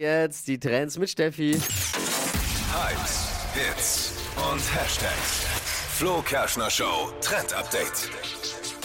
Jetzt die Trends mit Steffi. Hypes, Hits und Hashtags. Flo Kerschner Show Trend Update.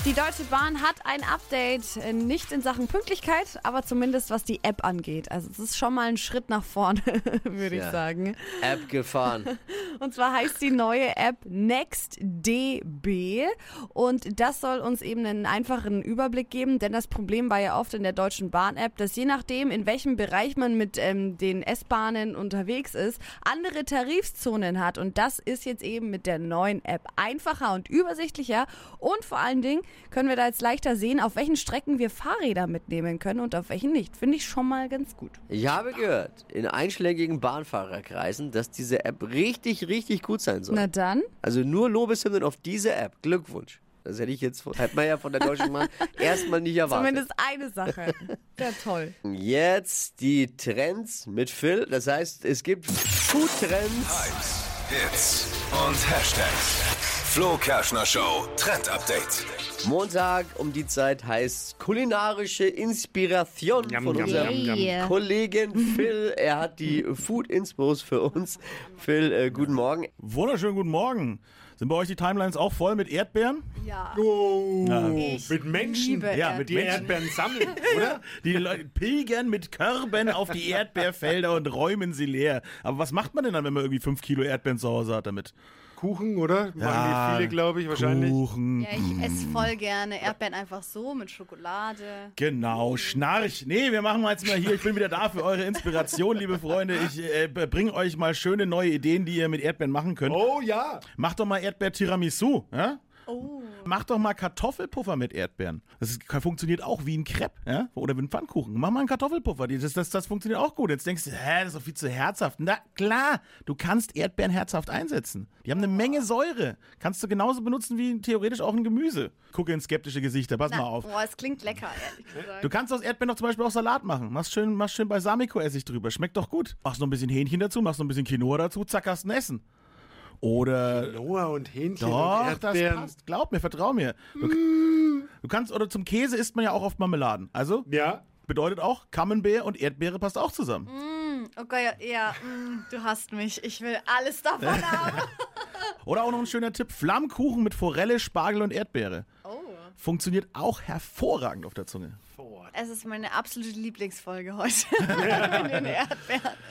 Die Deutsche Bahn hat ein Update, äh, nicht in Sachen Pünktlichkeit, aber zumindest was die App angeht. Also es ist schon mal ein Schritt nach vorne, würde ich Ja. sagen. App gefahren. Und zwar heißt die neue App NextDB und das soll uns eben einen einfachen Überblick geben, denn das Problem war ja oft in der Deutschen Bahn-App, dass je nachdem, in welchem Bereich man mit ähm, den S-Bahnen unterwegs ist, andere Tarifzonen hat und das ist jetzt eben mit der neuen App einfacher und übersichtlicher und vor allen Dingen können wir da jetzt leichter sehen, auf welchen Strecken wir Fahrräder mitnehmen können und auf welchen nicht. Finde ich schon mal ganz gut. Ich habe gehört, in einschlägigen Bahnfahrerkreisen, dass diese App richtig, richtig gut sein soll. Na dann. Also nur Lobeshymnen auf diese App. Glückwunsch. Das hätte ich jetzt, hätte man ja von der Deutschen Bahn erstmal nicht erwartet. Zumindest eine Sache. Sehr toll. Jetzt die Trends mit Phil. Das heißt, es gibt Food-Trends. Hypes, Hits und Hashtags. Flo Kerschner Show Trend Update. Montag um die Zeit heißt kulinarische Inspiration Yum, von yum, unserem yum, yum. Kollegen Phil. Er hat die Food-Inspos für uns. Phil, äh, guten Morgen. Wunderschönen guten Morgen. Sind bei euch die Timelines auch voll mit Erdbeeren? Ja. Oh, Ich mit Menschen, liebe Ja, mit die Erdbeeren sammeln, oder? Die Leute pilgern mit Körben auf die Erdbeerfelder und räumen sie leer. Aber was macht man denn dann, wenn man irgendwie fünf Kilo Erdbeeren zu Hause hat damit? Kuchen, oder? Machen Ja, die viele, glaube ich, wahrscheinlich. Kuchen. Ja, ich esse voll gerne Erdbeeren einfach so mit Schokolade. Genau, Schnarch. Nee, wir machen mal jetzt mal hier. Ich bin wieder da für eure Inspiration, liebe Freunde. Ich äh, bringe euch mal schöne neue Ideen, die ihr mit Erdbeeren machen könnt. Oh ja. Macht doch mal Erdbeer-Tiramisu. Ja? Oh. Mach doch mal Kartoffelpuffer mit Erdbeeren. Das ist, funktioniert auch wie ein Crepe, ja? Oder wie ein Pfannkuchen. Mach mal einen Kartoffelpuffer. Das, das, das funktioniert auch gut. Jetzt denkst du, hä, das ist doch viel zu herzhaft. Na klar, du kannst Erdbeeren herzhaft einsetzen. Die haben eine Menge Säure. Kannst du genauso benutzen wie theoretisch auch ein Gemüse. Gucke in skeptische Gesichter, pass mal auf. Boah, es klingt lecker, ehrlich gesagt. Du kannst aus Erdbeeren doch zum Beispiel auch Salat machen. Machst schön, machst schön Balsamico-Essig drüber. Schmeckt doch gut. Machst noch ein bisschen Hähnchen dazu, machst noch ein bisschen Quinoa dazu, zack, hast ein Essen. Oder Noah und Hähnchen doch, und das Erdbeeren. passt. Glaub mir, vertrau mir. Du, du kannst, oder zum Käse isst man ja auch oft Marmeladen. Also Ja. bedeutet auch, Camembert und Erdbeere passt auch zusammen. Okay, ja, ja mm, du hast mich. Ich will alles davon haben. Oder auch noch ein schöner Tipp: Flammkuchen mit Forelle, Spargel und Erdbeere. Oh. Funktioniert auch hervorragend auf der Zunge. Es ist meine absolute Lieblingsfolge heute.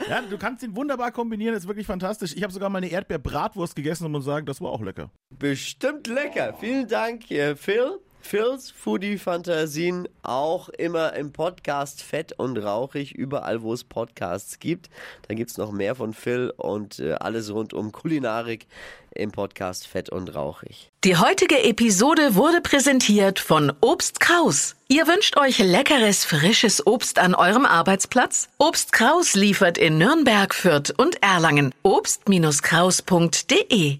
Ja, du kannst den wunderbar kombinieren, ist wirklich fantastisch. Ich habe sogar mal eine Erdbeerbratwurst gegessen und muss sagen, das war auch lecker. Bestimmt lecker. Vielen Dank, äh, Phil. Phils Foodie-Fantasien auch immer im Podcast Fett und Rauchig, überall wo es Podcasts gibt. Da gibt es noch mehr von Phil und äh, alles rund um Kulinarik im Podcast Fett und Rauchig. Die heutige Episode wurde präsentiert von Obst Kraus. Ihr wünscht euch leckeres, frisches Obst an eurem Arbeitsplatz? Obst Kraus liefert in Nürnberg, Fürth und Erlangen. Obst-Kraus.de